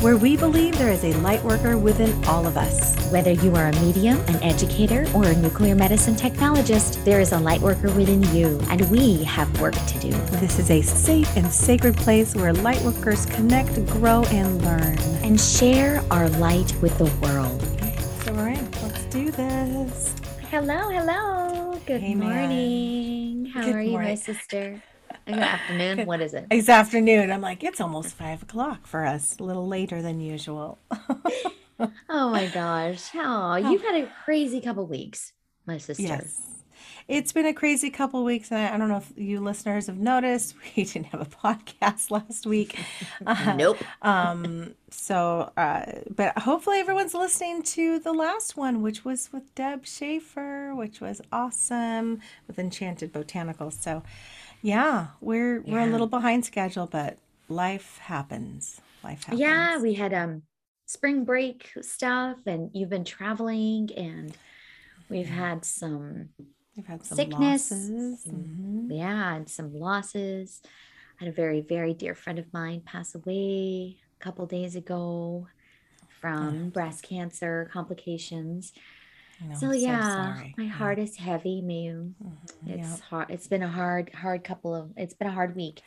where we believe there is a lightworker within all of us. Whether you are a medium, an educator, or a nuclear medicine technologist, there is a lightworker within you, and we have work to do. This is a safe and sacred place where lightworkers connect, grow, and learn. And share our light with the world. So we're in. Let's do this. Hello, hello. Good Hey, man. morning. How Good are you, my morning. Good afternoon. What is it? It's afternoon. I'm like, it's almost five o'clock for us, a little later than usual. Oh my gosh. Oh, you've had a crazy couple weeks, my sister. Yes. It's been a crazy couple weeks, and I, I don't know if you listeners have noticed, we didn't have a podcast last week. Uh, Nope. um, so, uh, but hopefully everyone's listening to the last one, which was with Deb Schaefer, which was awesome with Enchanted Botanicals. So, yeah, we're we're a Yeah. little behind schedule, but life happens. Life happens. Yeah, we had um spring break stuff and you've been traveling and we've Yeah. had some We've had some sickness. losses. Mhm. Yeah, and some losses. I had a very, very dear friend of mine pass away a couple days ago from breast cancer complications. Know, So yeah, my Yeah. heart is heavy, Mew. Mhm. It's Yeah. hard. It's been a hard, hard couple of. It's been a hard week,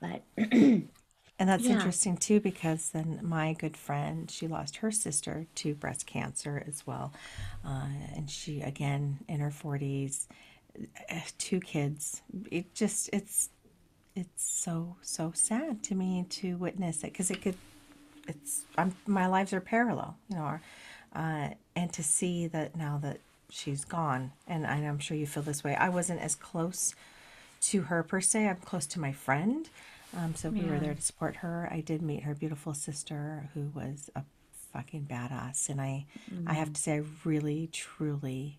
but And that's Yeah. interesting too, because then my good friend, she lost her sister to breast cancer as well. Uh, and she, again, in her 40s, uh, two kids. It just, it's, it's so, so sad to me to witness it because it could, it's, I'm, my lives are parallel, you know, uh, and to see that now that she's gone, and I'm sure you feel this way, I wasn't as close to her per se. I'm close to my friend. Um, so we were there to support her. I did meet her beautiful sister who was a fucking badass. And I, I have to say, I really, truly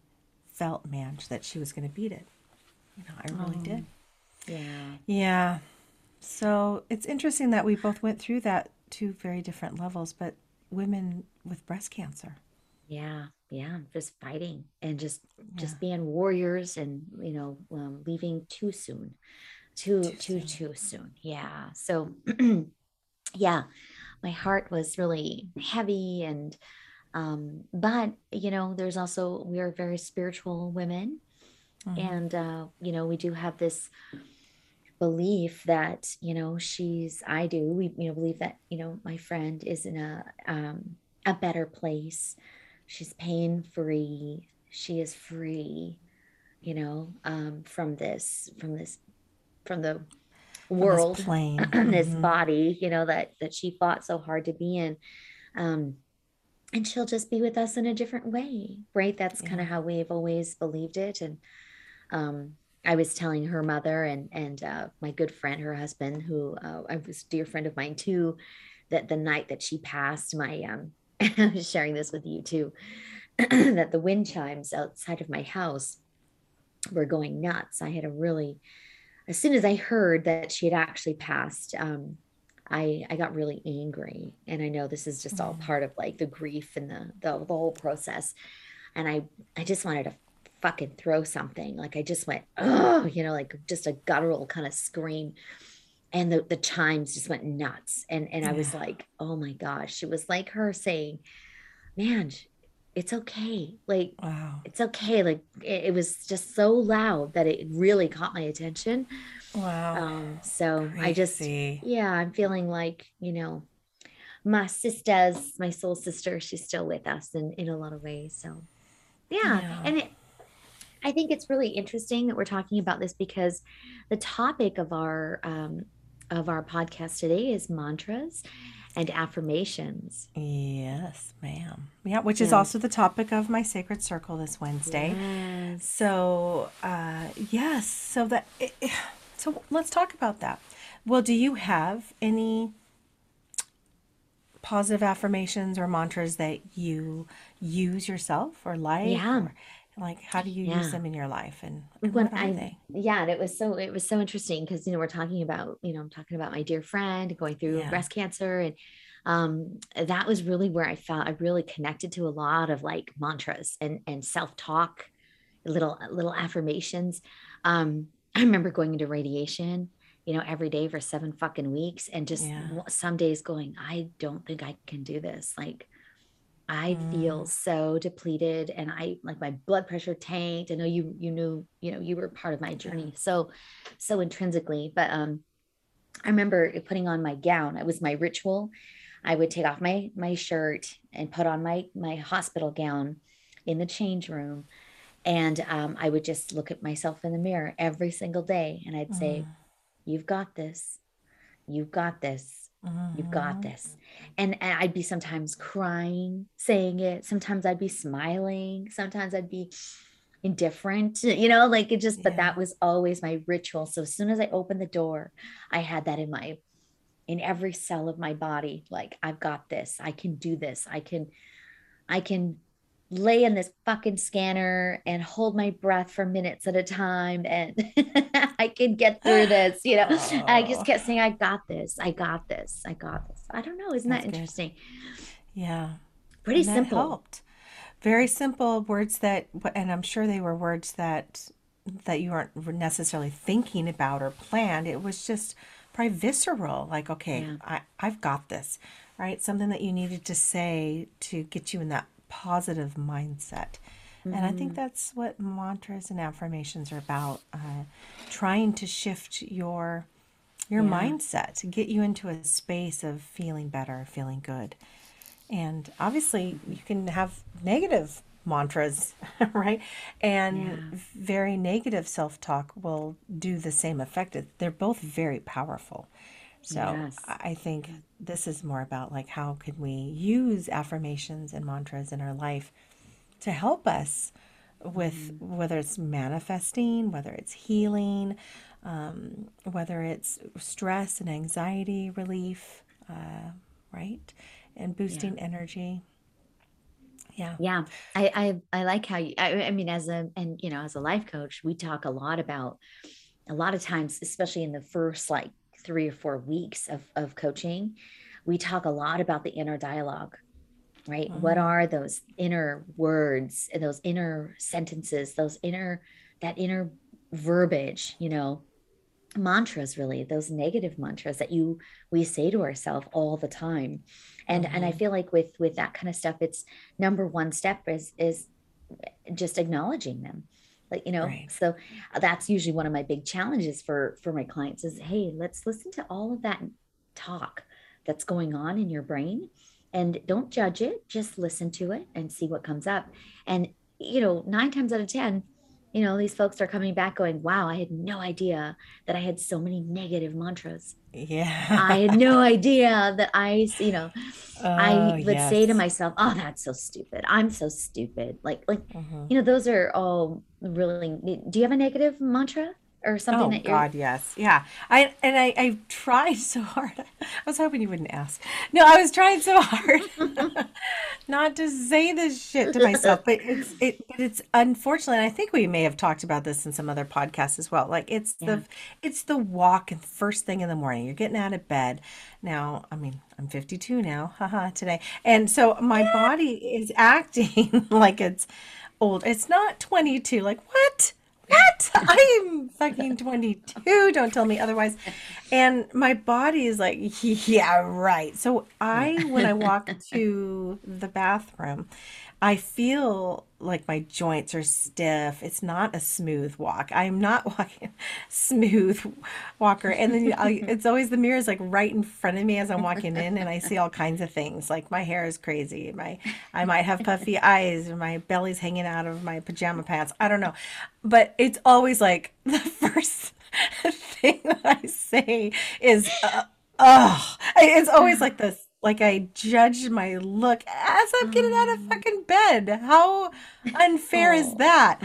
felt, man, that she was going to beat it. You know, I really did. yeah, Yeah. So it's interesting that we both went through that two very different levels, but women with breast cancer. yeah, yeah. Just fighting and just, Yeah. just being warriors, and you know, um, leaving too soon, too, Too too, soon. too soon. Yeah. So, yeah, my heart was really heavy, and um, but you know, there's also we are very spiritual women, Mhm. and uh, you know we do have this belief that you know she's i do we you know believe that you know my friend is in a um a better place. She's pain free she is free you know um from this from this from the From this world plane. this Mhm. body you know that that she fought so hard to be in. Um and she'll just be with us in a different way right? That's kind of how we've always believed it. And um i was telling her mother and and uh, my good friend her husband who uh, i was a dear friend of mine too that the night that she passed my um i was sharing this with you too that the wind chimes outside of my house were going nuts. I had a really as soon as I heard that she had actually passed, um, I I got really angry, and I know this is just all Mhm. part of like the grief and the, the the whole process, and I I just wanted to fucking throw something, like I just went oh, you know, like just a guttural kind of scream, and the the chimes just went nuts, and and I was like, oh my gosh, it was like her saying, man, it's okay, like Wow. it's okay, like it, it was just so loud that it really caught my attention. Wow. Um, so I just, yeah, I'm feeling like, you know, my sisters, my soul sister, she's still with us in, in a lot of ways. So yeah. Yeah. And it, I think it's really interesting that we're talking about this because the topic of our, um, of our podcast today is mantras and affirmations. Yes, ma'am. Yeah, which is also the topic of my sacred circle this Wednesday. Yes. So, uh, yes, so that so let's talk about that. Well, do you have any positive affirmations or mantras that you use yourself or like? Yeah. or, like, how do you Yeah. use them in your life, and, and when what are I they? yeah, and it was so it was so interesting because you know we're talking about you know I'm talking about my dear friend going through Yeah. breast cancer and um, that was really where I felt I really connected to a lot of like mantras and and self talk, little little affirmations. Um, I remember going into radiation, you know, every day for seven fucking weeks, and just Yeah. some days going, I don't think I can do this. Like I feel Mm, so depleted and I like my blood pressure tanked. I know you you knew, you know, you were part of my journey so so intrinsically. But um I remember putting on my gown. It was my ritual. I would take off my my shirt and put on my my hospital gown in the change room. And um, I would just look at myself in the mirror every single day and I'd say, Mm, You've got this. You've got this. You've got mhm. this. And, and I'd be sometimes crying, saying it. Sometimes I'd be smiling. Sometimes I'd be indifferent, you know, like it just, but that was always my ritual. So as soon as I opened the door, I had that in my, in every cell of my body. Like, I've got this. I can do this. I can, I can lay in this fucking scanner and hold my breath for minutes at a time and I can get through this, you know. I just Oh, kept saying, I got this, I got this, I got this. I don't know, isn't that that's good. interesting? Yeah. Pretty that simple. helped. Very simple words that, and I'm sure they were words that that you weren't necessarily thinking about or planned. It was just probably visceral, like, okay, Yeah. I, I've got this, right? Something that you needed to say to get you in that positive mindset. And I think hmm that's what mantras and affirmations are about, uh, trying to shift your your Yeah. mindset to get you into a space of feeling better, feeling good. And obviously, you can have negative mantras, right? And Yeah. very negative self talk will do the same effect. They're both very powerful. So Yes. I think this is more about like how can we use affirmations and mantras in our life to help us with hmm whether it's manifesting, whether it's healing, um, whether it's stress and anxiety relief, uh, right? And Yeah. boosting energy. Yeah. Yeah. I, I I like how you I, I mean as a and you know as a life coach, we talk a lot about a lot of times, especially in the first like three or four weeks of, of coaching, we talk a lot about the inner dialogue right? What Mm, are those inner words and those inner sentences, those inner, that inner verbiage, you know, mantras really, those negative mantras that you, we say to ourselves all the time. And, and I mm-hmm. feel like with, with that kind of stuff, it's number one step is, is just acknowledging them. Like, you know, Right. so uh, that's usually one of my big challenges for, for my clients is, Hey, let's listen to all of that talk that's going on in your brain and don't judge it just listen to it and see what comes up and you know nine times out of ten you know these folks are coming back going wow i had no idea that i had so many negative mantras. Yeah. i had no idea that i you know Oh, i would say to yes. myself oh that's so stupid. I'm so stupid like like hmm you know those are all really do you have a negative mantra or something Oh that you're God, yes. Yeah. I and I I tried so hard. I was hoping you wouldn't ask. No, I was trying so hard not to say this shit to myself, but it's it but it's unfortunately, and I think we may have talked about this in some other podcasts as well. Like it's yeah the it's the walk and first thing in the morning. You're getting out of bed. Now, I mean, I'm 52 now, haha, today. And so my body is acting like it's old. It's not 22. Like, what? What? I'm fucking 22. Don't tell me otherwise. And my body is like, yeah, right. So I, when I walk to the bathroom, I feel like my joints are stiff. It's not a smooth walk. I'm not walking smooth walker. And then I, it's always the mirror is like right in front of me as I'm walking in, and I see all kinds of things. Like my hair is crazy. My I might have puffy eyes, or my belly's hanging out of my pajama pants. I don't know, but it's always like the first thing that I say is, uh, "Oh." It's always like this. Like I judge my look as I'm getting out of um, fucking bed. How unfair is oh that?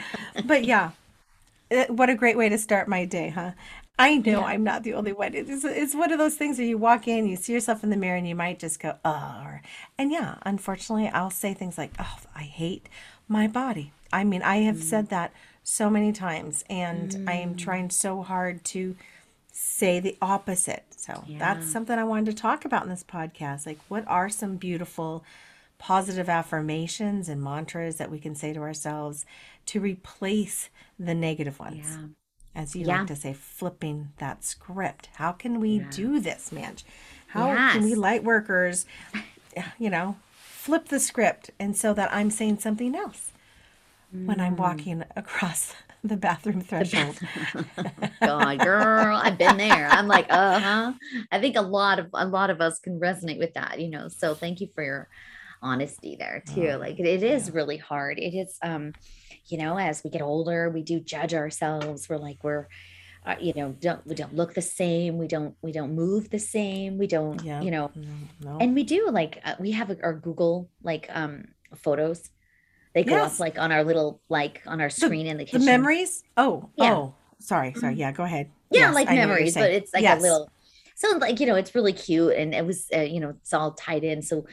But yeah, uh, what a great way to start my day, huh? I know yeah I'm not the only one. It's, it's one of those things where you walk in, you see yourself in the mirror, and you might just go, oh. Or, and yeah, unfortunately, I'll say things like, oh, I hate my body. I mean, I have mm, said that so many times, and I am mm, trying so hard to say the opposite. So Yeah. that's something I wanted to talk about in this podcast. Like, what are some beautiful positive affirmations and mantras that we can say to ourselves to replace the negative ones? Yeah. As you Yeah. like to say, flipping that script. How can we Yeah. do this, man? How can we light workers, you know, flip the script and so that I'm saying something else when Mm. I'm walking across the bathroom threshold? God, girl, I've been there. I'm like, uh huh. I think a lot of a lot of us can resonate with that, you know. So thank you for your honesty there too. Oh, Like it, is really hard. It is, um, you know, as we get older, we do judge ourselves. We're like we're, uh, you know, don't we don't look the same. We don't we don't move the same. We don't, Yeah. you know, No, no. and we do like uh, we have our Google like um photos. They go Yes. up like on our little like on our screen in the kitchen. the memories? Oh, Yeah. oh, sorry, sorry. Mhm. Yeah, go ahead. yeah Yes, like I know what you're memories but it's like Yes. a little so like you know it's really cute and it was uh, you know it's all tied in so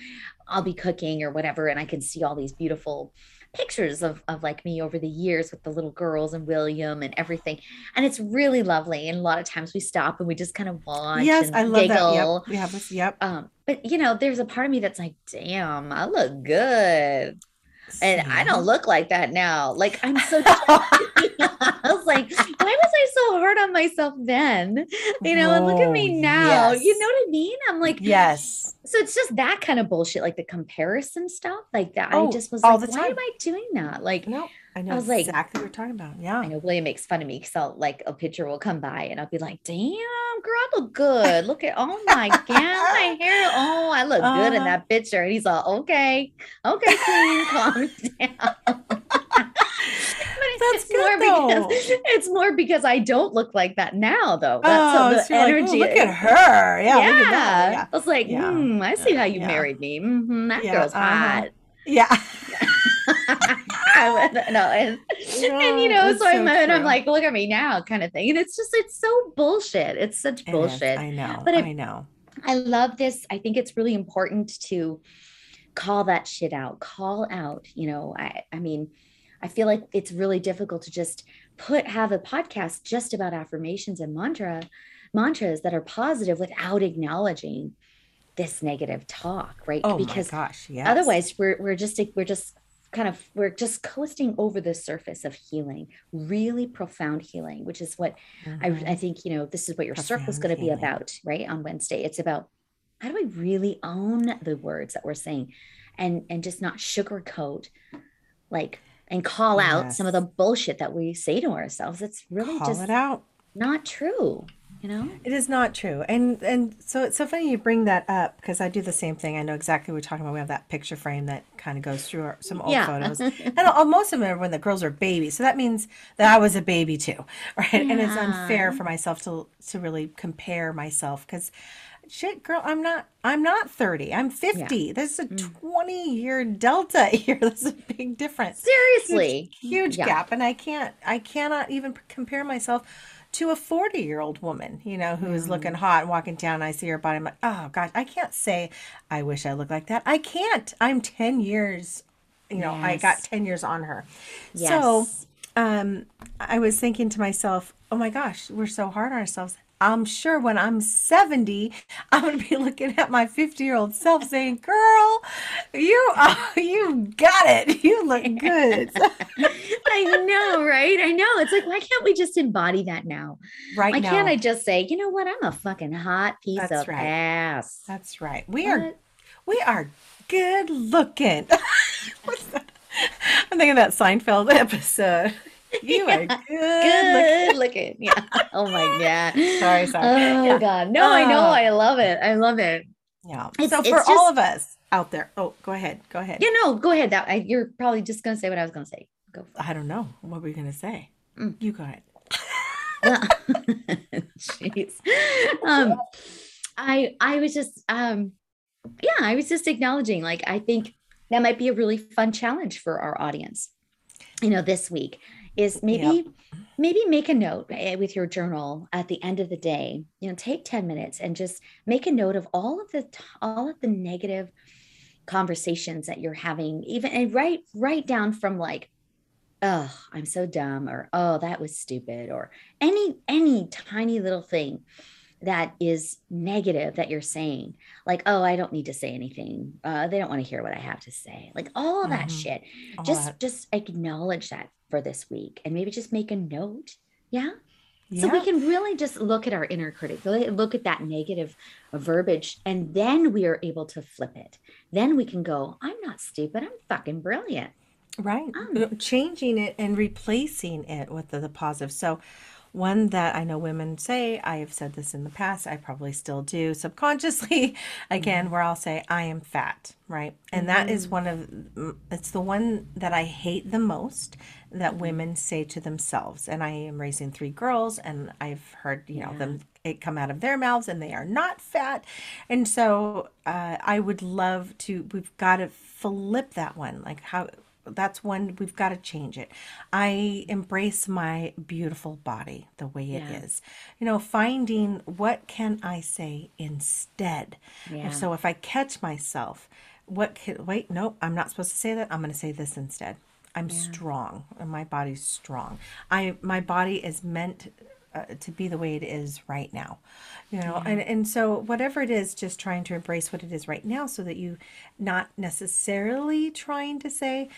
i'll be cooking or whatever and i can see all these beautiful pictures of, of like me over the years with the little girls and william and everything and it's really lovely and a lot of times we stop and we just kind of watch Yes, and I love giggle. that. Yep. We have this. Yep. um but you know there's a part of me that's like damn i look good and I don't look like that now. Like I'm so. I was like, why was I so hard on myself then? You know, and look at me now. You know what I mean? I'm like, yes. so it's just that kind of bullshit, like the comparison stuff, like that. Oh, I just was all like, the why am. I doing that? Like, No, I know was like- exactly what you're talking about. Yeah. I know William makes fun of me because I'll like a picture will come by and I'll be like, damn, girl, I look good. Look at, oh my God, my hair. Oh, I look good in Uh-huh. that picture. And he's all, okay, okay, queen, calm down. But That's it's more good, because it's more because I don't look like that now, though. oh, That's so the like, "Ooh, energy. look at her. Yeah. Yeah, Look at that. Yeah. I was like, Yeah. hmm, I see how you married me. hmm that girl's uh-huh. hot. Yeah. I would- no, and, and you No, know, so I'm so and I'm like, look at me now, kind of thing. And it's just it's so bullshit. It's such It is. bullshit. I know. But it- I know. I love this. I think it's really important to call that shit out. Call out, you know, I I mean, I feel like it's really difficult to just put have a podcast just about affirmations and mantra mantras that are positive without acknowledging this negative talk, right? Oh because my gosh. Yes. otherwise we're we're just we're just kind of we're just coasting over the surface of healing really profound healing which is what I, Mhm. I think you know this is what your circle is going to be about right on wednesday. It's about how do we really own the words that we're saying and and just not sugarcoat like and call out some of the bullshit that we say to ourselves? It's really Call just it out. not true you know It is not true. And and so it's so funny you bring that up because I do the same thing. I know exactly what we're talking about. We have that picture frame that kind of goes through our, some old yeah photos. And all, most of them are when the girls are babies. So that means that I was a baby too. Right. And it's unfair for myself to to really compare myself because shit girl i'm not i'm not 30 i'm 50 there's a Mm. 20 year delta here there's a big difference seriously huge Yeah. gap and i can't i cannot even compare myself to a 40 year old woman you know who is looking hot and walking down and i see her body i'm like oh gosh i can't say i wish i looked like that. I can't. I'm 10 years you know i got 10 years on her. Yes. so um i was thinking to myself oh my gosh we're so hard on ourselves i'm sure when i'm 70 i'm going to be looking at my 50 year old self saying girl you oh, you got it you look good I know, right? I know. It's like, why can't we just embody that now? right now. Why now can't I just say, you know what? I'm a fucking hot piece That's of right. ass. that's right we are we are good looking What's that? i'm thinking that seinfeld episode you are good, looking. good looking. Yeah. Oh my god. Sorry, sorry. Oh Yeah. god. No, I know. Oh. I love it. I love it. yeah It's- so for all of us out there oh go ahead go ahead Yeah, know, go ahead. That I, you're probably just gonna say what I was gonna say. Go. For I don't know. What were you going to say? Mm. You go ahead. it. Jeez. Um, I I was just um, yeah, I was just acknowledging. Like, I think that might be a really fun challenge for our audience. You know, this week is maybe maybe make a note eh, with your journal at the end of the day. You know, take ten minutes and just make a note of all of the all of the negative conversations that you're having. Even and write write down from like oh i'm so dumb or oh that was stupid or any any tiny little thing that is negative that you're saying like oh i don't need to say anything uh, they don't want to hear what i have to say like all of that shit All just that. just acknowledge that for this week and maybe just make a note yeah so we can really just look at our inner critic, look at that negative verbiage, and then we are able to flip it. Then we can go, I'm not stupid, I'm fucking brilliant. Right. Um, Changing it and replacing it with the, the positive. So, one that I know women say, I have said this in the past, I probably still do subconsciously, again, where I'll say, I am fat, right? And that is one of, mm, it's the one that I hate the most that women say to themselves. And I am raising three girls, and I've heard, you know, them it come out of their mouths and they are not fat. And so uh, I would love to, we've got to flip that one. Like, how, that's one we've got to change it. I embrace my beautiful body the way it Yeah. is. You know, finding what can I say instead. Yeah. So, if I catch myself, what can, wait, nope, I'm not supposed to say that. I'm going to say this instead. I'm strong and my body's strong. I my body is meant uh, to be the way it is right now you know and and so whatever it is just trying to embrace what it is right now so that you not necessarily trying to say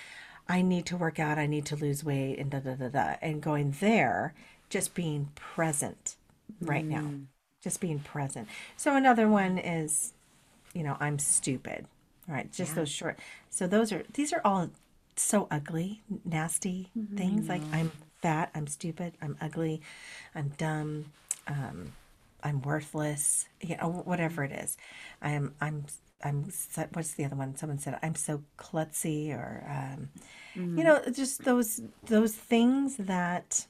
i need to work out i need to lose weight and da da da da and going there just being present right now. Just being present. So another one is you know i'm stupid right? Just those short so those are these are all so ugly nasty things like i'm fat i'm stupid i'm ugly i'm dumb um, i'm worthless you know whatever it is. I'm i'm i'm what's the other one? Someone said i'm so klutzy or um, you know just those those things that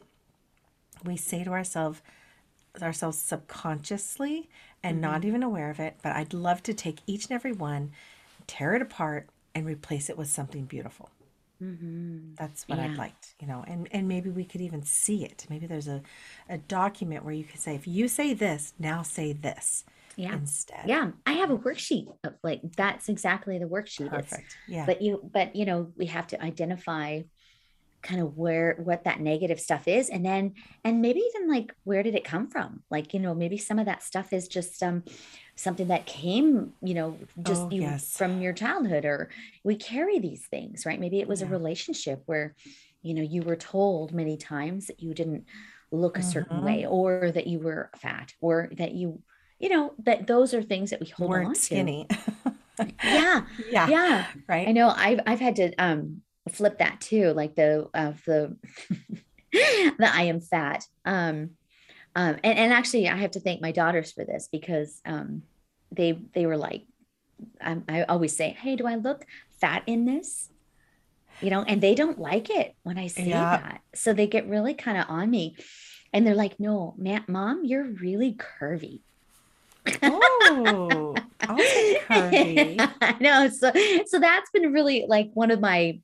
we say to ourselves ourselves subconsciously and not Mm-hmm. even aware of it but i'd love to take each and every one tear it apart and replace it with something beautiful Mm-hmm. that's what Yeah. i'd like you know and and maybe we could even see it maybe there's a, a document where you could say if you say this now say this Yeah. instead Yeah. I have a worksheet of like that's exactly the worksheet. It's- perfect yeah but you but you know we have to identify kind of where what that negative stuff is and then and maybe even like where did it come from? Like you know maybe some of that stuff is just um something that came you know just Oh, you yes. from your childhood or we carry these things right? Maybe it was a relationship where you know you were told many times that you didn't look a certain Mhm. way or that you were fat or that you you know that those are things that we hold on weren't to skinny. Yeah. Yeah. Yeah. Right? I know I've I've had to um flip that too, like the of the the I am fat. Um um and, and actually I have to thank my daughters for this because um they they were like um, I always say, Hey, do I look fat in this? You know, and they don't like it when I say Yeah. that. So they get really kind of on me. And they're like, no, ma- mom, you're really curvy. oh i'll take curvy I know. So so that's been really like one of my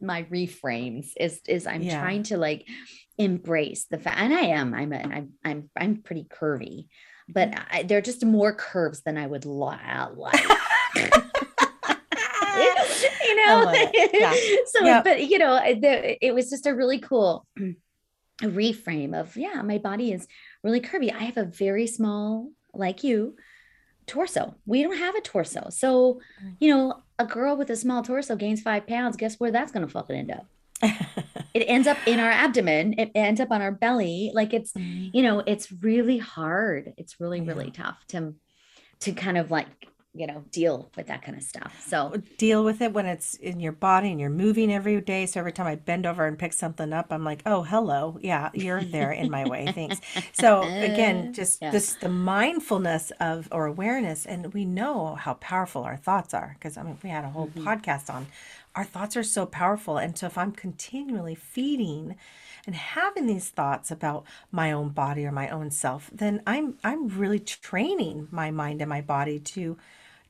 my reframes is is I'm Yeah. trying to like embrace the fact and I am I'm a, I'm I'm I'm pretty curvy but. I, they're just more curves than I would like you know. Yeah. so Yep. but you know the, it was just a really cool reframe of yeah my body is really curvy i have a very small like you torso we don't have a torso so Mm. you know a girl with a small torso gains five pounds guess where that's going to fucking end up it ends up in our abdomen it ends up on our belly like it's Mhm. you know it's really hard it's really Yeah. really tough to to kind of like you know deal with that kind of stuff so deal with it when it's in your body and you're moving every day. So every time I bend over and pick something up, I'm like, oh, hello. Yeah, you're there in my way. Thanks. So again, just Yeah. this the mindfulness of or awareness, and we know how powerful our thoughts are because I mean we had a whole Mhm. podcast on our thoughts are so powerful. And so if I'm continually feeding and having these thoughts about my own body or my own self, then I'm I'm really training my mind and my body to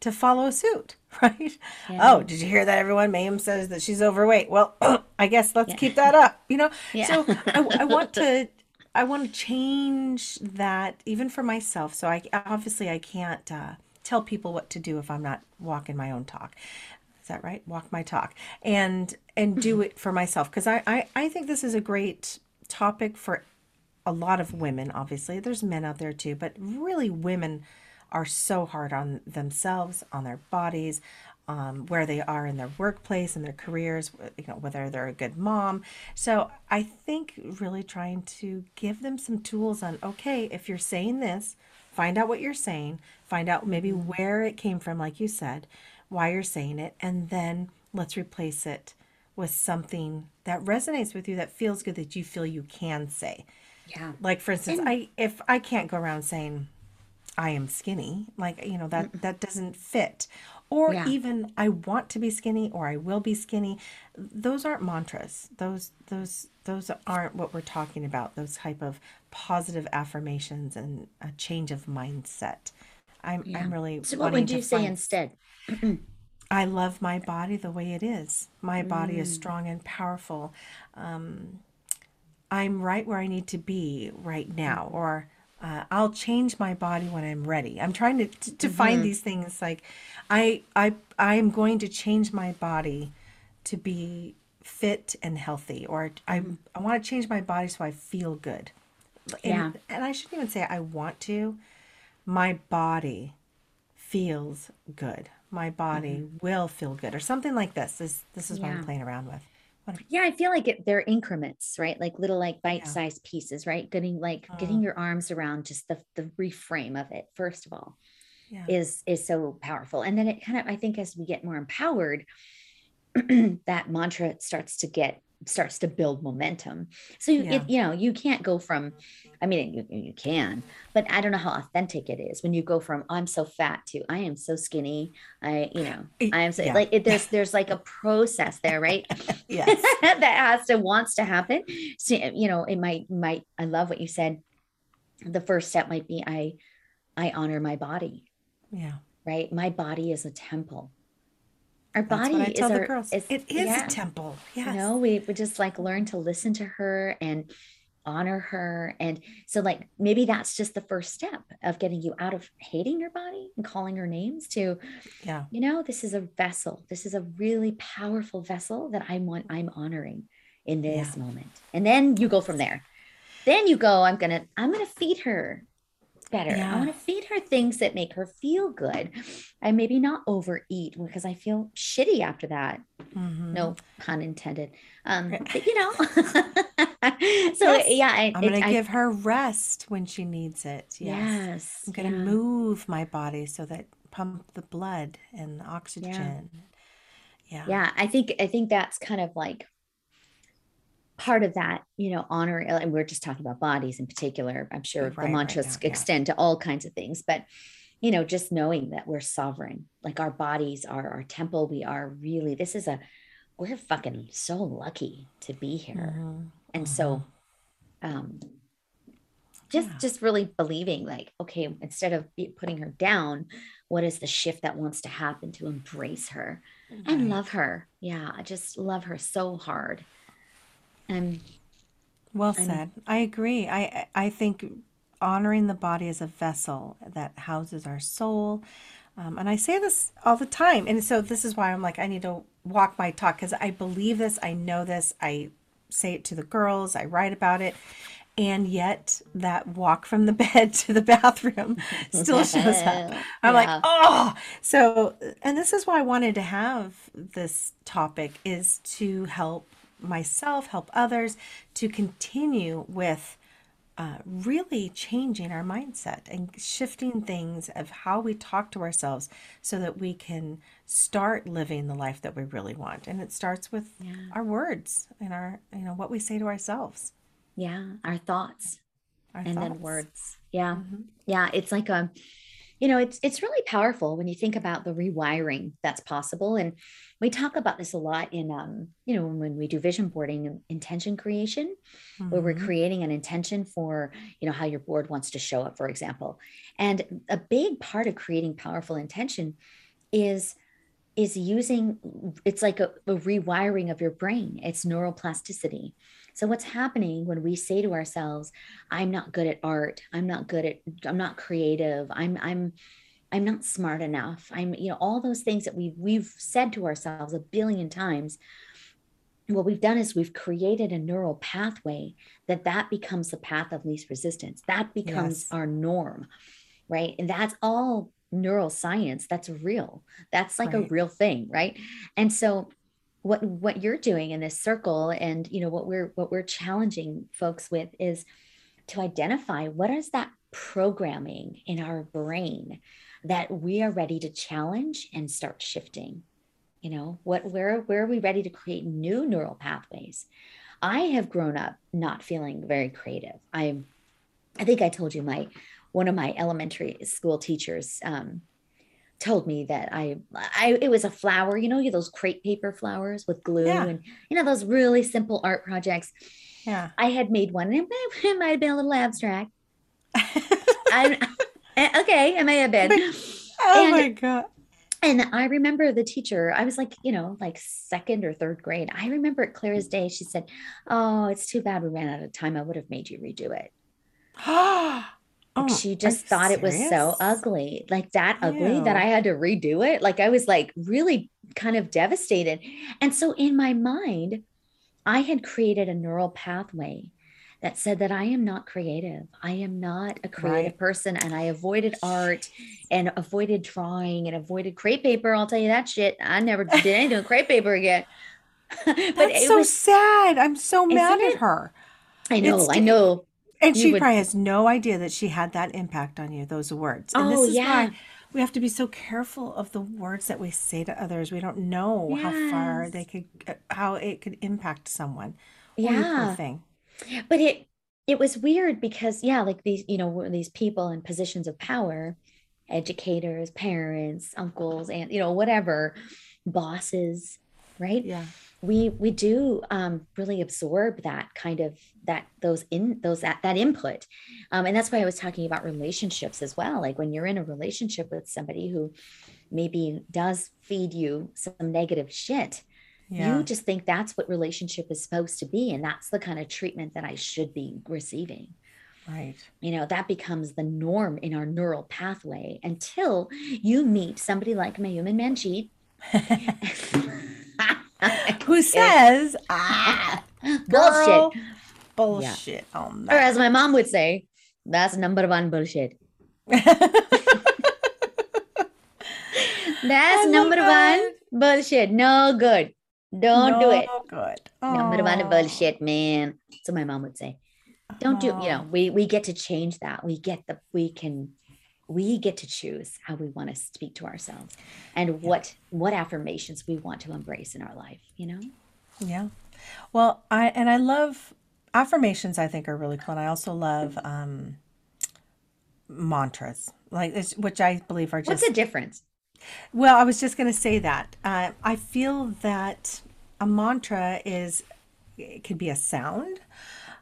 to follow suit, right? Yeah. Oh, did you hear that, everyone? Mayum says that she's overweight. Well, I guess let's keep that up, you know? Yeah. So I, I want to, I want to change that even for myself. So I obviously I can't uh, tell people what to do if I'm not walking my own talk. Is that right? Walk my talk and and do it for myself because I, I I think this is a great topic for a lot of women. Obviously, there's men out there too, but really women are so hard on themselves, on their bodies, um, where they are in their workplace and their careers, you know, whether they're a good mom. So I think really trying to give them some tools on okay, if you're saying this, find out what you're saying, find out maybe where it came from, like you said, why you're saying it, and then let's replace it with something that resonates with you that feels good that you feel you can say. Yeah. Like for instance, And I if I can't go around saying I am skinny, like you know that that doesn't fit. Or yeah. even I want to be skinny or I will be skinny. Those aren't mantras. Those those those aren't what we're talking about. Those type of positive affirmations and a change of mindset. I'm Yeah. I'm really So what would you say find instead? I love my body the way it is. My body is Mm, strong and powerful. Um, I'm right where I need to be right now, or uh, I'll change my body when I'm ready. I'm trying to, to, to find mm-hmm. these things like I I I am going to change my body to be fit and healthy, or I hmm I want to change my body so I feel good. Yeah. And and I shouldn't even say I want to. My body feels good. My body will feel good, or something like this. This this is what I'm playing around with. Yeah, I feel like it, they're increments, right? Like little like bite-sized pieces, right? Getting like Mm, getting your arms around just the the reframe of it, first of all, yeah. is is so powerful. And then it kind of, I think as we get more empowered, that mantra starts to get starts to build momentum. So you- it you know you can't go from i mean you, you can but i don't know how authentic it is when you go from i'm so fat to i am so skinny. I you know i am so yeah. like it, there's there's like a process there right? Yes. that has to wants to happen. So you know it might might i love what you said. The first step might be i i honor my body. Yeah. right? My body is a temple our body is our girls. is It is a yeah temple. you Yes. know we would just like learn to listen to her and honor her and so like maybe that's just the first step of getting you out of hating your body and calling her names to Yeah. you know this is a vessel this is a really powerful vessel that I'm want i'm honoring in Yeah. this moment and then you go from there then you go i'm gonna i'm gonna feed her better i want to feed her things that make her feel good i maybe not overeat because i feel shitty after that hmm no pun intended um but you know so Yes. yeah I, I'm going to I give her rest when she needs it. Yes. yes I'm going to yeah move my body so that pump the blood and the yeah oxygen. Yeah. yeah i think i think that's kind of like part of that you know honor and we're just talking about bodies in particular i'm sure the Right. Right mantras now. Yeah. extend to all kinds of things but you know just knowing that we're sovereign like our bodies are our temple we are really this is a we're fucking so lucky to be here hmm and so um just Yeah. just really believing like okay instead of putting her down what is the shift that wants to happen to embrace her and love her yeah i just love her so hard and Well i'm said. I agree. I I think honoring the body as a vessel that houses our soul. Um, and I say this all the time. And so this is why I'm like, I need to walk my talk because I believe this. I know this. I say it to the girls. I write about it. And yet that walk from the bed to the bathroom still shows up. I'm like, oh, so, and this is why I wanted to have this topic is to help myself, help others to continue with uh, really changing our mindset and shifting things of how we talk to ourselves so that we can start living the life that we really want. And it starts with yeah. our words and our, you know, what we say to ourselves, yeah our thoughts our and then words. Yeah. Hmm yeah it's like um you know it's it's really powerful when you think about the rewiring that's possible and we talk about this a lot in um you know when we do vision boarding and intention creation where we're hmm creating an intention for you know how your board wants to show up for example. And a big part of creating powerful intention is is using it's like a, a rewiring of your brain. It's neuroplasticity so what's happening when we say to ourselves i'm not good at art i'm not good at i'm not creative i'm i'm I'm not smart enough. I'm, you know, all those things that we've we've said to ourselves a billion times. What we've done is we've created a neural pathway that that becomes the path of least resistance. That becomes Yes. our norm, right? And that's all neuroscience. That's real. That's like a real thing, right? And so what what you're doing in this circle and you know what we're what we're challenging folks with is to identify what is that programming in our brain that we are ready to challenge and start shifting you know? What where where are we ready to create new neural pathways? I have grown up not feeling very creative. I i think i told you my one of my elementary school teachers um, told me that I, I it was a flower you know those crepe paper flowers with glue Yeah. and you know those really simple art projects Yeah. I had made one, and it might, have been a little abstract. I, eh, okay, it may have been. oh And- my god. And I remember the teacher, I was like, you know, like second or third grade. I remember it clear as day. She said, Oh, it's too bad we ran out of time. I would have made you redo it. oh, Like, are she just thought it was so ugly, like that ugly that I had to redo it. Like I was like really kind of devastated. And so in my mind, I had created a neural pathway that said that I am not creative. I am not a creative Right. person. And I avoided art and avoided drawing and avoided crepe paper. I'll tell you that shit. I never did anything with crepe paper again. but That's it so was, sad. I'm so mad at it? her. I know, it's I know. And You she would- probably has no idea that she had that impact on you, those words. And Oh, this is yeah. why we have to be so careful of the words that we say to others. We don't know how far they could, uh, how it could impact someone. Yeah. thing. but it it was weird because yeah like these you know these people in positions of power educators parents uncles and you know whatever bosses right Yeah. We we do um, really absorb that kind of that those in those that, that input um, and that's why i was talking about relationships as well like when you're in a relationship with somebody who maybe does feed you some negative shit Yeah. you just think that's what relationship is supposed to be and that's the kind of treatment that i should be receiving right. you know that becomes the norm in our neural pathway until you meet somebody like Mayum and Manjeet Who says, ah, bullshit. girl, bullshit. On or as my mom would say that's number one bullshit. That's number one bullshit. No good. Don't do it. No good. number one bullshit man. So my mom would say. Don't do you know we we get to change that. We get the we can we get to choose how we want to speak to ourselves and what what affirmations we want to embrace in our life you know Yeah. Well, I and I love affirmations. I think are really cool, and I also love um, mantras, like it's, which I believe are what's just. the difference well, I was just going to say that. Uh, I feel that a mantra is it could be a sound.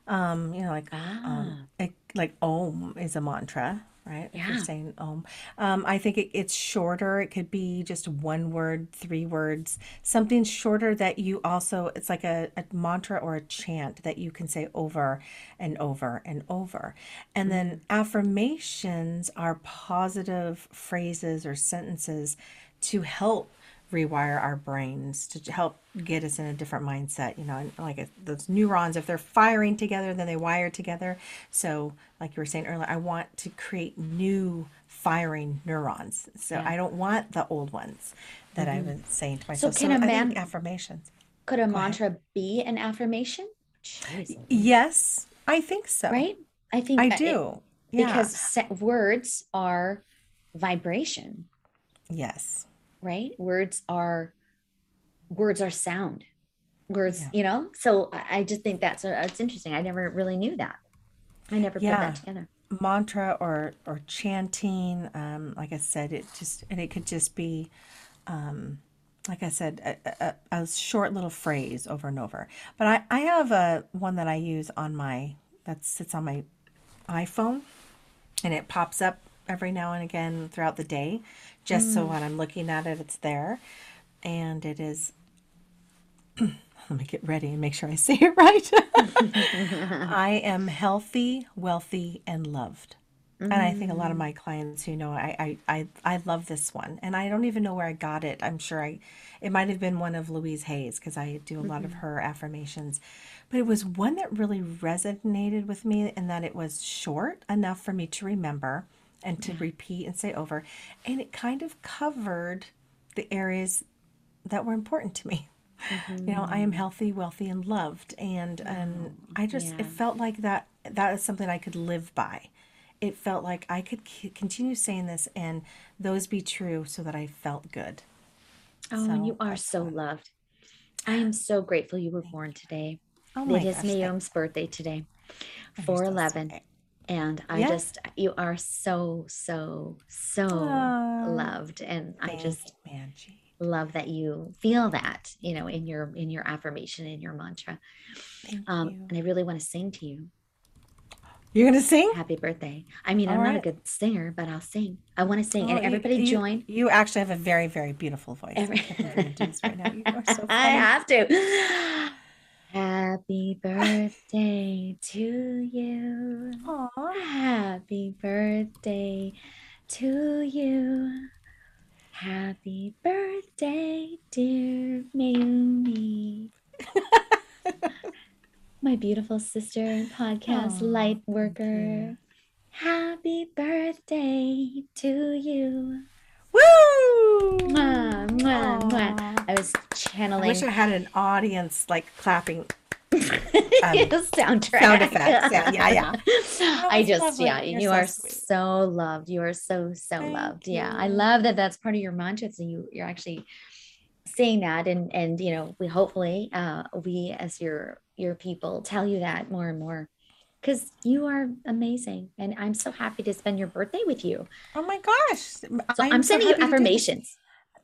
Um, you know, like ah um, it, like Om is a mantra, right? If Yeah. you're saying Om, um, I think it, it's shorter. It could be just one word, three words, something shorter that you also. It's like a, a mantra or a chant that you can say over and over and over. And then affirmations are positive phrases or sentences to help rewire our brains to help get us in a different mindset you know and like if those neurons if they're firing together then they wire together. So like you were saying earlier i want to create new firing neurons. So Yeah. i don't want the old ones that i mm-hmm. was saying to myself. so can a I think man- affirmations. could a ahead. mantra be an affirmation? Jeez, yes i think so. Right? I think i that it- do yeah. because words are vibration. Yes right? Words are words are sound. Words Yeah. you know? So i just think that's it's interesting. I never really knew that. I never put Yeah. that together. Mantra or or chanting um like i said it just and it could just be um like i said a, a, a short little phrase over and over. But i i have a one that i use on my that sits on my iphone and it pops up every now and again throughout the day just so when i'm looking at it it's there. And it is let me get ready and make sure i say it right. I am healthy wealthy and loved. And I think a lot of Mm, my clients you know I, I I I love this one, and I don't even know where I got it. I'm sure I, it might have been one of Louise Hay's because I do a lot of mhm. her affirmations, but it was one that really resonated with me in that it was short enough for me to remember and to Yeah. repeat and say over, and it kind of covered the areas that were important to me. You know, I am Mhm. healthy, wealthy, and loved, and Oh, and I just it felt like that that is something I could live by. It felt like I could c- continue saying this and those be true so that I felt good. Oh, and you are so loved. I am so grateful you were born today. Oh It my is gosh, Mayum's birthday today, you. You're so 411. And I just, you are so, so, so Oh, loved. And I just Angie. love that you feel that, you know, in your in your affirmation, in your mantra. Um, you. and I really want to sing to you. You're gonna sing? Happy birthday. I mean, All I'm not a good singer, but I'll sing. I want to sing. Oh, And everybody you join. you actually have a very very beautiful voice. Every I can't believe you're gonna do this right now. You are so I have to. Happy birthday to you. Aw. Happy birthday to you. Happy birthday, dear Mayumi. My beautiful sister and podcast Oh, light worker. Happy birthday to you. Woo! Mwah, mwah, mwah. I was channeling. I wish I had an audience like clapping um the sound soundtrack. effects. Yeah, yeah, yeah. I just, yeah. You're you so are sweet. so loved. You are so, so Thank loved. Yeah, I love that that's part of your mantra. So you, you're actually saying that, and and you know, we hopefully, uh, we as your your people tell you that more and more because you are amazing, and I'm so happy to spend your birthday with you. Oh my gosh. So I I'm am so sending you affirmations.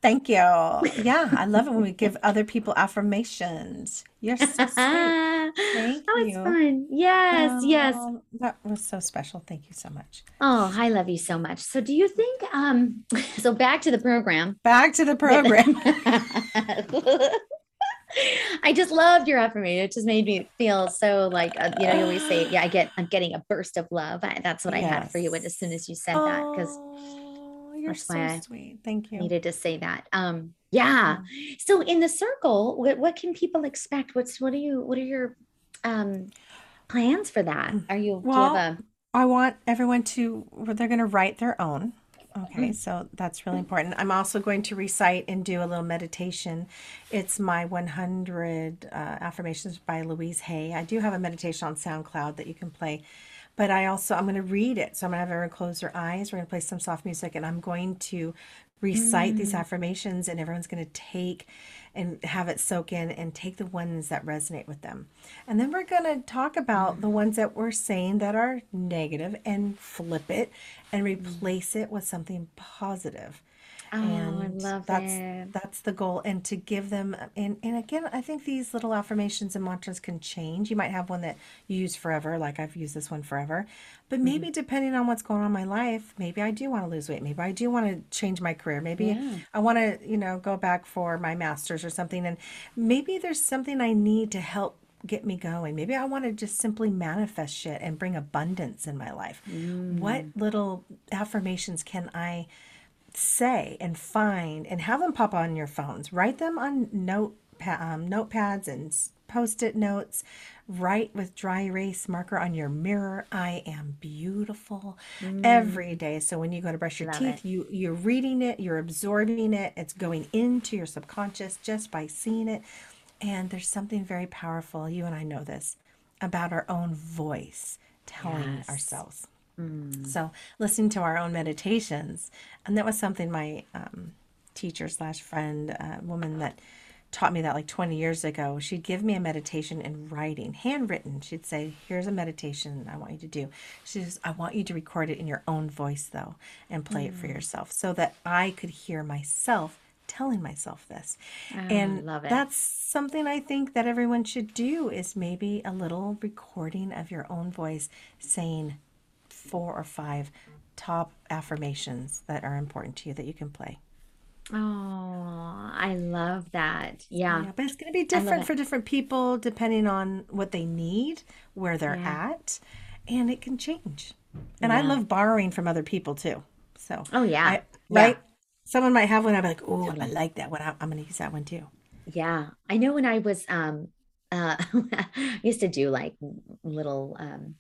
Thank you. Yeah, I love it when we give other people affirmations. You're so sweet. oh, Thank it's you. fun. Yes, yes. Um, that was so special. Thank you so much. Oh, I love you so much. So do you think um so back to the program. Back to the program. I just loved your affirmation. It just made me feel so like uh, you know you always say yeah I get I'm getting a burst of love. I, that's what I had for you when, as soon as you Yes. said that because Oh, you're that's why so I sweet. Thank you. needed to say that. Um yeah. Yeah. So in the circle, what what can people expect? What's what are you what are your um plans for that? Are you do you have Well, a I want everyone to, they're going to write their own. Okay, so that's really important. I'm also going to recite and do a little meditation. It's my 100 uh, affirmations by Louise Hay. I do have a meditation on SoundCloud that you can play, but I also, I'm going to read it. So I'm going to have everyone close their eyes. We're going to play some soft music and I'm going to recite these mm, affirmations and everyone's going to take and have it soak in and take the ones that resonate with them. And then we're going to talk about the mm, ones that we're saying that are negative and flip it and mm. replace it with something positive. Oh, I and love that's it. that's the goal. And to give them and and again i think these little affirmations and mantras can change. You might have one that you use forever like i've used this one forever. But maybe depending on what's going on in my life maybe i do want to lose weight. Maybe i do want to change my career. Maybe Yeah. i want to you know go back for my masters or something. And maybe there's something i need to help get me going maybe i want to just simply manifest shit and bring abundance in my life what Mm. little affirmations can i say and find and have them pop on your phones. Write them on note um, notepads and post-it notes. Write with dry erase marker on your mirror. I am beautiful Mm. every day. So when you go to brush your Love it. teeth, you you're reading it, you're absorbing it. It's going into your subconscious just by seeing it. And there's something very powerful. You and I know this about our own voice telling Yes. ourselves. Mm. So listening to our own meditations, and that was something my um, teacher slash friend, uh, woman that taught me that like 20 years ago. She'd give me a meditation in writing, handwritten. She'd say, "Here's a meditation I want you to do." She says, "I want you to record it in your own voice though, and play it for Mm. yourself, so that I could hear myself." Telling myself this Oh, and that's something i think that everyone should do is maybe a little recording of your own voice saying four or five top affirmations that are important to you that you can play. Oh, I love that. Yeah, Yeah, but it's going to be different for different people depending on what they need, where they're Yeah. at, and it can change. And I love borrowing from other people too. So, Oh yeah. I, Yeah. right? Someone might have one. I'd be like, oh, I like that one. I'm going to use that one too. Yeah, I know when I was um uh I used to do like little um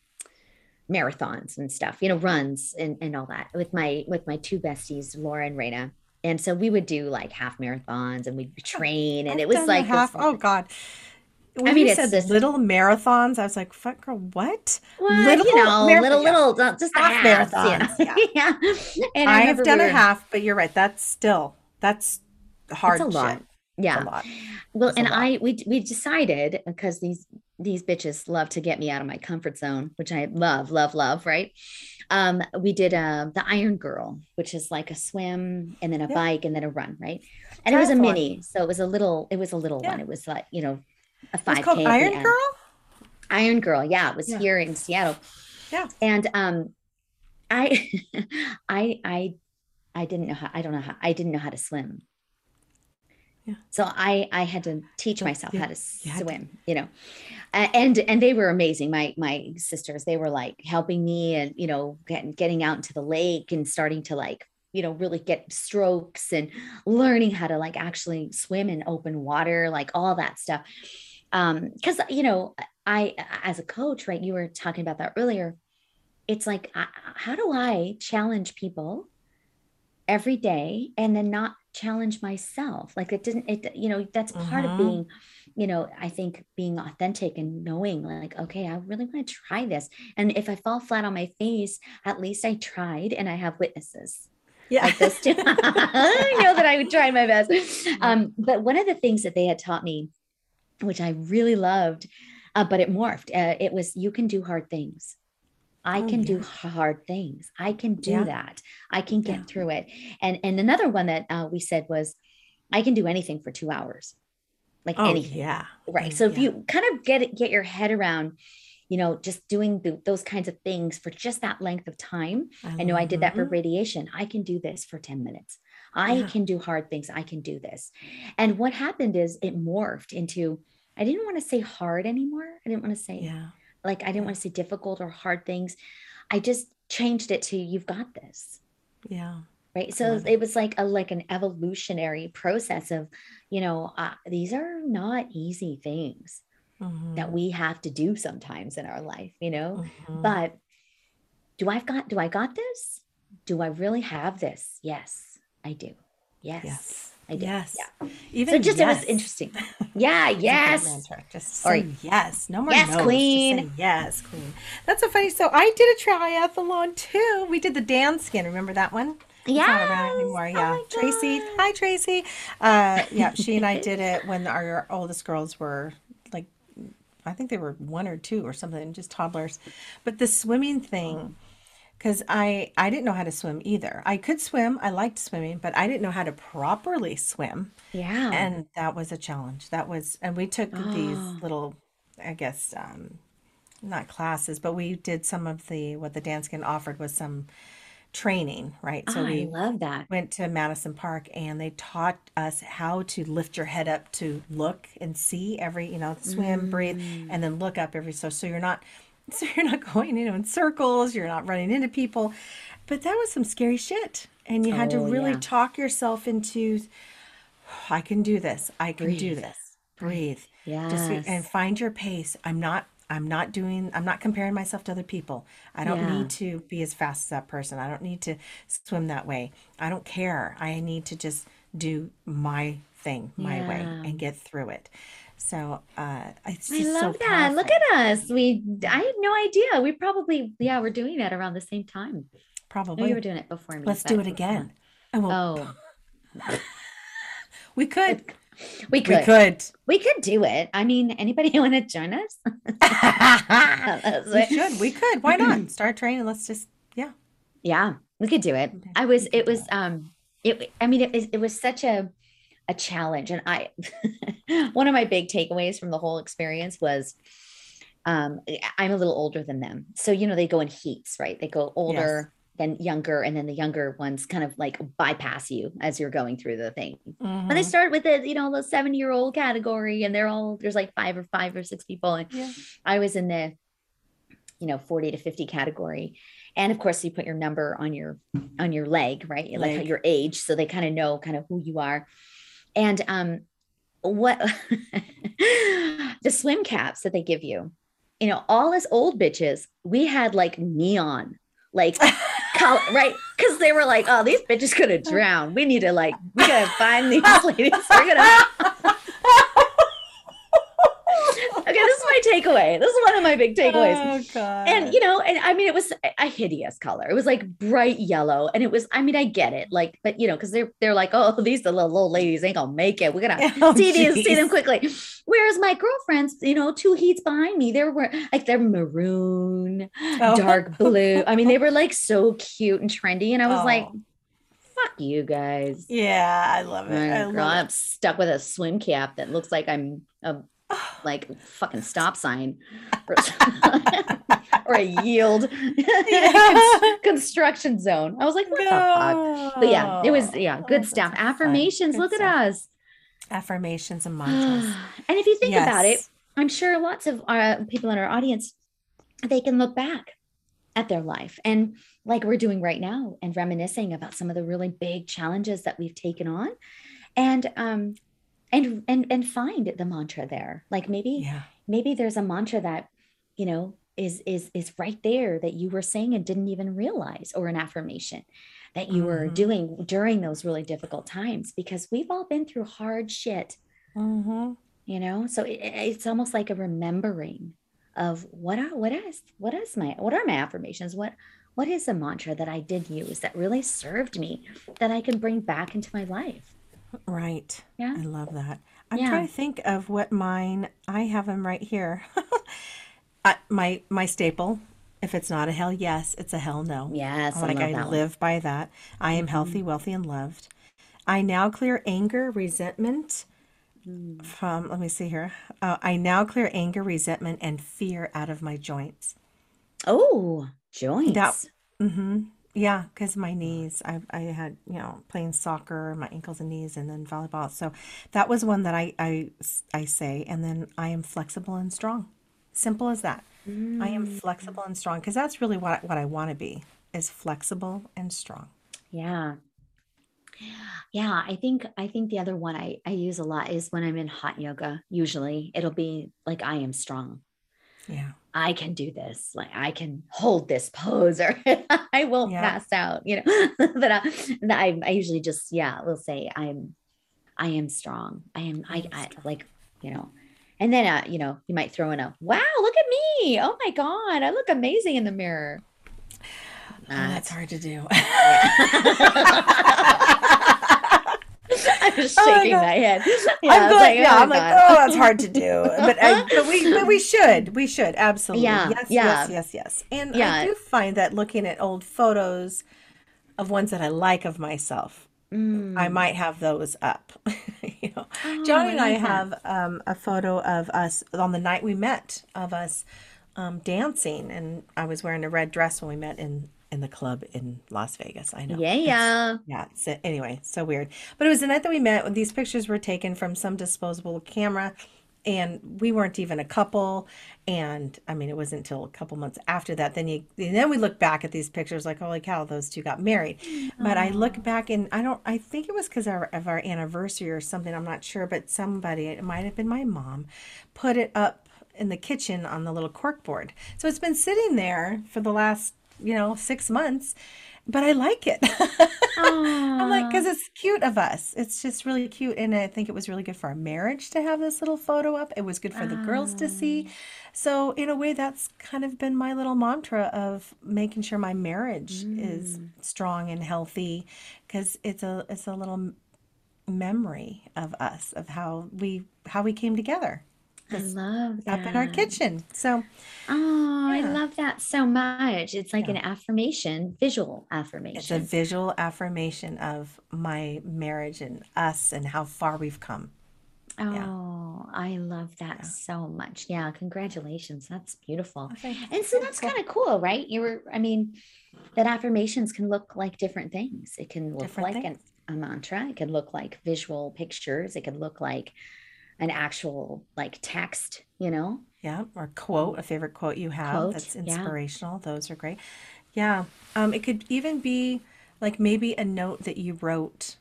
marathons and stuff, you know, runs and and all that with my with my two besties, Laura and Raina. And so we would do like half marathons and we'd train and I've it was like a this Oh. God. When mean, you it's said this- little marathons, I was like, "Fuck, girl, what?" Well, Little you know, marathon- little little uh, just Half halves, marathons, you know? yeah. And I, have done we a half, but you're right. That's still that's hard. It's a lot. shit. Yeah. A lot. Well, It's and lot. I we we decided because these these bitches love to get me out of my comfort zone, which I love, love, love, right? Um, we did uh the Iron Girl, which is like a swim and then a Yeah. bike and then a run, right? And it was a mini, so it was a little, it was a little Yeah. one. It was like, you know, a It's five called K. Iron Girl. Iron Girl, yeah, it was Yeah. here in Seattle. Yeah. And um I I I I didn't know how I don't know how I didn't know how to swim. Yeah. So I I had to teach So myself you- how to you had to. swim, you know. A- And and they were amazing. My my sisters, they were like helping me and you know getting getting out into the lake and starting to like you know really get strokes and learning how to like actually swim in open water, like all that stuff. Um cuz you know, I as a coach, right, you were talking about that earlier. It's like I, how do I challenge people every day and then not challenge myself like it didn't it you know that's part of Mhm. being you know i think being authentic and knowing like okay i really want to try this and if i fall flat on my face at least i tried and i have witnesses Yeah. like this too i know that i would try my best um but one of the things that they had taught me which i really loved uh, but it morphed uh, it was you can do hard things I Oh, can do hard things. I can do Yeah. that. I can get Yeah. through it. And and another one that uh, we said was, I can do anything for two hours, like oh anything. yeah. Right. Mm, So if you kind of get it, get your head around, you know, just doing the, those kinds of things for just that length of time. I know I did that for radiation. I can do this for 10 minutes. I Yeah. can do hard things. I can do this. And what happened is it morphed into, I didn't want to say hard anymore. I didn't want to say Yeah. like I didn't want to say difficult or hard things. I just changed it to you've got this. Yeah. Right. So it was like a like an evolutionary process of, you know, uh, these are not easy things Mhm. that we have to do sometimes in our life, you know. Mhm. But do I've got do I got this? Do I really have this? Yes, I do. Yes. yes. I do. Yes. Yeah. Even So just it was interesting. Yeah, yes. mantra. Just Or- say yes. No more Yes, no's. Queen. yes, queen. That's so funny. So I did a triathlon too. We did the Danskin. Remember that one? It's not around anymore. Oh Yeah. my Tracy. Hi, Tracy. Uh, yeah, she and I did it when our oldest girls were like, I think they were one or two or something, just toddlers. But the swimming thing, because I I didn't know how to swim either. I could swim. I liked swimming, but I didn't know how to properly swim, Yeah. and that was a challenge. That was, and we took these Oh. little, I guess, um, not classes, but we did some of the what the Danskin offered was some training, right? So I we love that. went to Madison Park and they taught us how to lift your head up to look and see every, you know, swim, breathe, Mm. and then look up every so so you're not so you're not going, you know, in circles, you're not running into people. But that was some scary shit. And you had to Oh, really yeah. talk yourself into I can do this. I can do this. Breathe. Yeah. Just and find your pace. I'm not I'm not doing I'm not comparing myself to other people. I don't Yeah. need to be as fast as that person. I don't need to swim that way. I don't care. I need to just do my thing, my way and get through it. So, uh I just so love that. Look at us. We I had no idea. We probably yeah, we're doing that around the same time. Probably we were doing it before me. Let's do it again. And we'll, Oh, we could. we We could. could. We could do it. I mean, anybody want to join us? we should. We could. Why not? Start training. Let's just yeah. Yeah, we could do it. I was. It was. Um. It. I mean, it, it was such a a challenge, and I. one of my big takeaways from the whole experience was. Um, I'm a little older than them, so you know they go in heats, right? They go older, than younger, and then the younger ones kind of like bypass you as you're going through the thing. And they start with the, you know, the seven year old category, and they're all there's like five or five or six people. And Yeah. I was in the, you know, 40 to 50 category. and of course you put your number on your on your leg right like Leg. your age so they kind of know kind of who you are and um what the swim caps that they give you you know all us old bitches we had like neon like color right? Because they were like oh these bitches could have drowned we need to like we gotta find these ladies. We're gonna okay this is my takeaway. This is one of my big takeaways. Oh god. and you know and i mean it was a- hideous color. It was like bright yellow. And it was i mean i get it. Like but you know because they're they're like oh these the little old ladies ain't gonna make it. We're gonna Oh, see these see them quickly. Whereas my girlfriends you know two heats behind me they were like they're maroon Oh. dark blue. I mean they were like so cute and trendy. And i was like Oh. fuck you guys. Yeah, I love it. I love I'm stuck with a swim cap that looks like I'm a it. Like fucking stop sign or, or a yield Yeah. Construction zone. I was like, what the fuck? But yeah, it was yeah, Oh, good that's stuff. Affirmations. Good Look stuff. at us. Affirmations and mantras. and if you think about it, I'm sure lots of uh, people in our audience they can look back at their life and like we're doing right now and reminiscing about some of the really big challenges that we've taken on and um and and and find the mantra there like maybe Yeah. maybe there's a mantra that you know is is is right there that you were saying and didn't even realize or an affirmation that you were Mhm. doing during those really difficult times because we've all been through hard shit Mm-hmm. you know so it- it's almost like a remembering of what are what is what is my what are my affirmations what what is a mantra that i did use that really served me that i can bring back into my life Right. yeah I love that. I'm Yeah. trying to think of what mine. I have them right here. I, my my staple. If it's not a hell yes, it's a hell no. yes like love I that one. live by that. I am Mhm. healthy, wealthy, and loved. I now clear anger, resentment Mm. from. Let me see here. Uh, I now clear anger, resentment, and fear out of my joints. oh joints Mm-hmm. Yeah, because my knees, I I had you know playing soccer, my ankles and knees, and then volleyball. So that was one that I I I say, and then I am flexible and strong. Simple as that. I am Mm. flexible and strong because that's really what what I want to be is flexible and strong. Yeah. Yeah, I think I think the other one I I use a lot is when I'm in hot yoga. Usually it'll be like I am strong. Yeah. I can do this. Like I can hold this pose or I won't Yeah. pass out, you know. but I, I I usually just yeah, will say I'm I am strong. I am I, I like, you know. And then uh, you know, you might throw in a wow, look at me. Oh my god, I look amazing in the mirror. Oh, that's hard to do. I'm just Oh shaking God. my head. Yeah, I'm I glad, like, yeah, oh I'm like, oh, that's hard to do. But I, but we, but we should, we should absolutely. Yeah, yes, yeah. yes, yes, yes. And Yeah. I do find that looking at old photos of ones that I like of myself, I Mm. might have those up. you know, Oh, Johnny and I have um, a photo of us on the night we met of us um, dancing, and I was wearing a red dress when we met in in the club in Las Vegas. I know. Yeah, It's- yeah. yeah. So uh, anyway, so weird. But it was the night that we met. These pictures were taken from some disposable camera, and we weren't even a couple. And I mean, it wasn't until a couple months after that. Then you, then we look back at these pictures, like, holy cow, those two got married. But I look back, and I don't. I think it was because of our anniversary or something. I'm not sure, but somebody, it might have been my mom, put it up in the kitchen on the little cork board. So it's been sitting there for the last, you know, six months. But I like it. I'm like, because it's cute of us. It's just really cute. And I think it was really good for our marriage to have this little photo up. It was good for the girls to see. Ah. So, in a way, that's kind of been my little mantra of making sure my marriage is mm. strong and healthy because it's a it's a little memory of us of how we how we came together I love that. up in our kitchen. So, Oh, I love that so much. It's like Yeah. an affirmation, visual affirmation. it's a visual affirmation of my marriage and us and how far we've come. yeah. Oh, I love that Yeah. so much. Yeah, congratulations. That's beautiful. Oh, thank you. And so that's kind of cool, right? You were, I mean, that affirmations can look like different things. It can look Different like an, a mantra. It can look like visual pictures. It could look like an actual like text, you know? Yeah, or quote, a favorite quote you have Quote, that's yeah. inspirational. Those are great. Yeah. Um, it could even be like maybe a note that you wrote.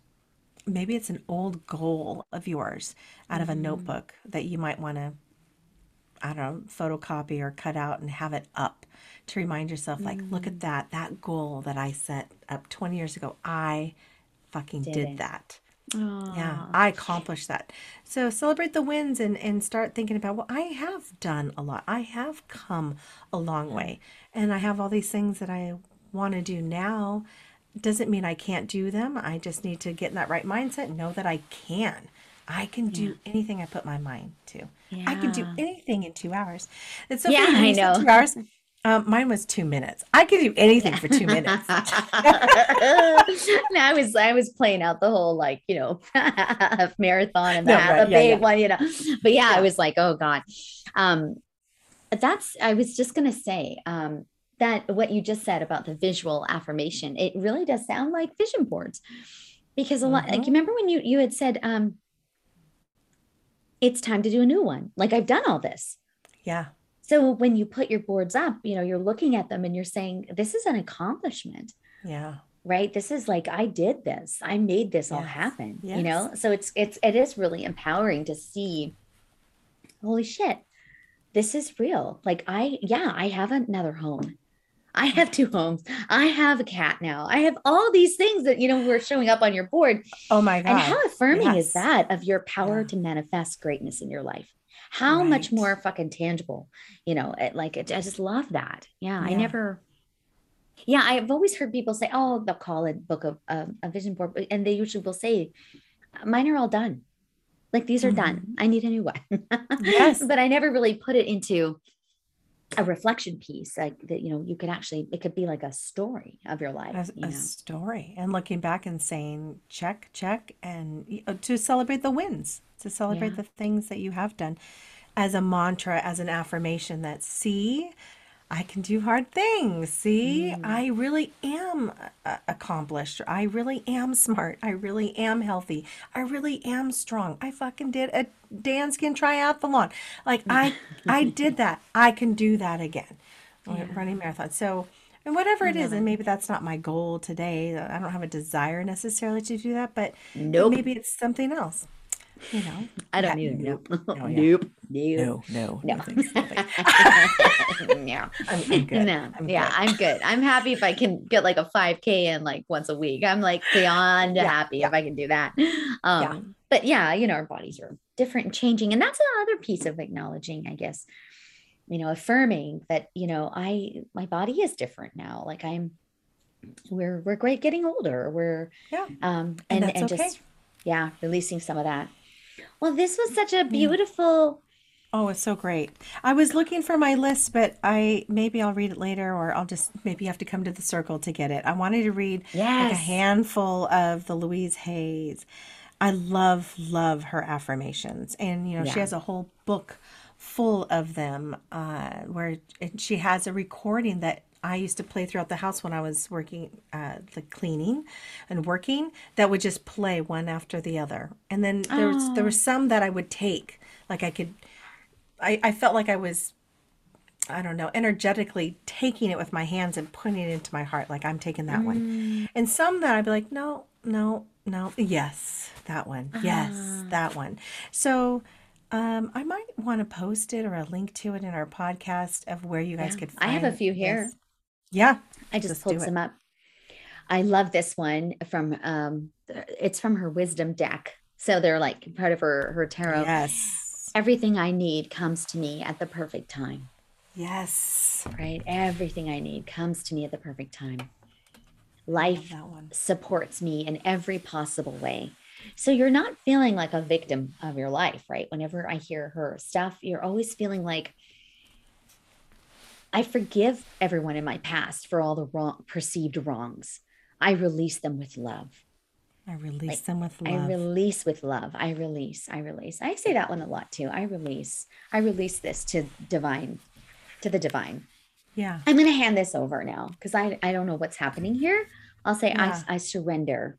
Maybe it's an old goal of yours out of a Mm, notebook that you might want to, I don't know, photocopy or cut out and have it up to remind yourself, like, look at mm, that, that goal that I set up 20 years ago. I fucking did did it. Yeah, I accomplished that. So celebrate the wins and and start thinking about, well, I have done a lot. I have come a long way. And I have all these things that I want to do now. Doesn't mean I can't do them. I just need to get in that right mindset and know that I can. I can Yeah. do anything I put my mind to. I can do anything in two hours. It's so Yeah, funny I know. two hours. Um, mine was two minutes. I can do anything for two minutes. No, I was I was playing out the whole like, you know, half marathon and the No, right. a Yeah, big yeah. one, you know. But yeah, I was like, oh God. Um, that's I was just gonna say, um, that what you just said about the visual affirmation, it really does sound like vision boards. Because a lot like hmm you remember when you you had said, um, it's time to do a new one. Like I've done all this. Yeah. So when you put your boards up, you know, you're looking at them and you're saying, this is an accomplishment. Yeah. right? This is like i did this. I made this all Yes. happen you know? So it's it's it is really empowering to see holy shit this is real. Like i yeah i have another home. I have two homes. I have a cat now. I have all these things that you know were showing up on your board. Oh my god! and how affirming is that of your power Yeah. to manifest greatness in your life how much more fucking tangible you know it, like it, i just love that yeah i never yeah, I've always heard people say, "Oh, they'll call it book of um, a vision board," and they usually will say, "Mine are all done. Like these are done. hmm I need a new one." Yes. but I never really put it into a reflection piece, like that. You know, you could actually it could be like a story of your life. a, You a know, story and looking back and saying check check and uh, to celebrate the wins to celebrate yeah, the things that you have done as a mantra as an affirmation that see i can do hard things see mm, i really am accomplished i really am smart i really am healthy i really am strong i fucking did a Danskin triathlon like i i did that i can do that again yeah. running marathon. So, and whatever it is, it love is, it. and maybe that's not my goal today. I don't have a desire necessarily to do that, but Nope, maybe it's something else. You know? I don't either. Nope. Nope, Oh yeah. nope, nope, No. No. no. No thanks. No thanks. no. I'm, I'm good. No, I'm yeah, good. I'm good. I'm happy if I can get like a 5K in like once a week. I'm like beyond Yeah. happy Yeah. if I can do that. Yeah. Um, but yeah, you know, our bodies are different and changing. And that's another piece of acknowledging, I guess, you know, affirming that, you know, I my body is different now. Like I'm we're we're great getting older. We're Yeah. um And and and okay. just yeah, releasing some of that. Well, this was such a Yeah. beautiful Oh, it's so great. I was looking for my list, but I maybe I'll read it later, or I'll just maybe have to come to the circle to get it. I wanted to read like a yes. handful of the Louise Hay's. I love, love her affirmations. And, you know, she Yeah. has a whole book full of them uh, where she has a recording that I used to play throughout the house when I was working, uh, the cleaning and working, that would just play one after the other. And then there was, there were Oh. some that I would take, like I could, I, I felt like I was, I don't know, energetically taking it with my hands and putting it into my heart, like I'm taking that one. Mm, And some that I'd be like, no, no, no, yes, that one, yes, ah. that one. So um, I might want to post it or a link to it in our podcast of where you guys Yeah, could I have a few here. this. Yeah, I just pulled some up. I love this one from um it's from her wisdom deck. So they're like part of her her tarot. Yes, Everything I need comes to me at the perfect time, yes. right? Everything I need comes to me at the perfect time. Life that one. supports me in every possible way. So you're not feeling like a victim of your life, right? Whenever I hear her stuff, you're always feeling like I forgive everyone in my past for all the wrong perceived wrongs. I release them with love. I release Like them with love. I release with love. I release. I release. I say that one a lot too. I release. I release this to divine, to the divine. Yeah, I'm going to hand this over now because I I don't know what's happening here. I'll say I yeah, I surrender.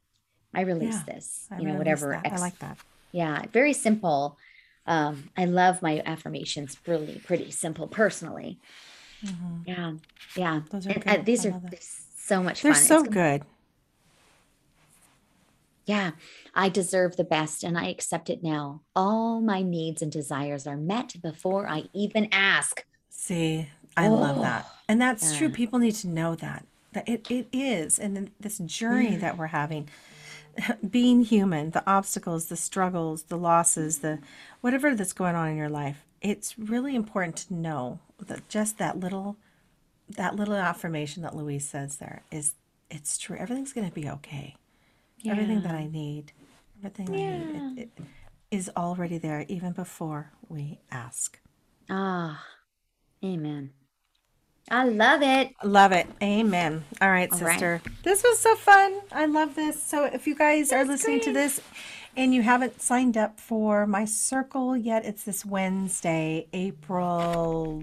I release yeah. this. I You know whatever that. I like that. Yeah, very simple. Um, I love my affirmations. Really pretty simple personally. Mhm. Yeah. Yeah. Those are And uh, these I are so much They're fun. So good. Yeah, I deserve the best and I accept it now. All my needs and desires are met before I even ask. See, I love that. Oh, And that's true. People need to know that. That it, it is. And then this journey Mm. that we're having, being human, the obstacles, the struggles, the losses, the whatever that's going on in your life, it's really important to know that just that little that little affirmation that Louise says there is it's true. Everything's gonna be okay. Everything that I need, everything I need it, it is already there even before we ask. Ah, amen. I love it. Love it. Amen. All right, All right. sister. This was so fun. I love this. So if you guys are That's listening to this and you haven't signed up for my circle yet, it's this Wednesday, April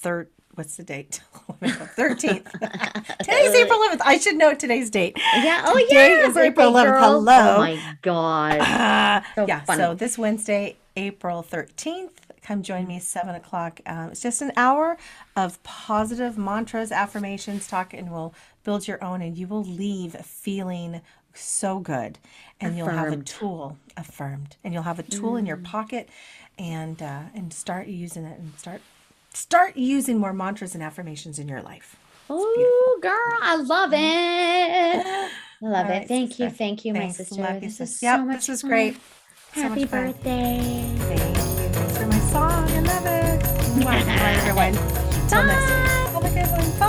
3rd. What's the date? 13th. today's April 11th. I should know today's date. Yeah. Oh, Today yeah. is April birthday 11th. girl. Hello. Oh, my God. Ah, So yeah. funny. So this Wednesday, April 13th, come join me, 7 o'clock. Um, it's just an hour of positive mantras, affirmations, talk, and we'll build your own, and you will leave feeling so good. And you'll have a tool affirmed, and you'll have a tool in your pocket, and uh, and start using it, and start start using more mantras and affirmations in your life. Oh, girl. I love mm-hmm. it. I love All it. right, Thank you. Thank you, my sister. Love you, This is sis. so much this was fun. great. So Happy much birthday. Thank you. Thanks for my song. I love it. Bye, everyone. Till next week.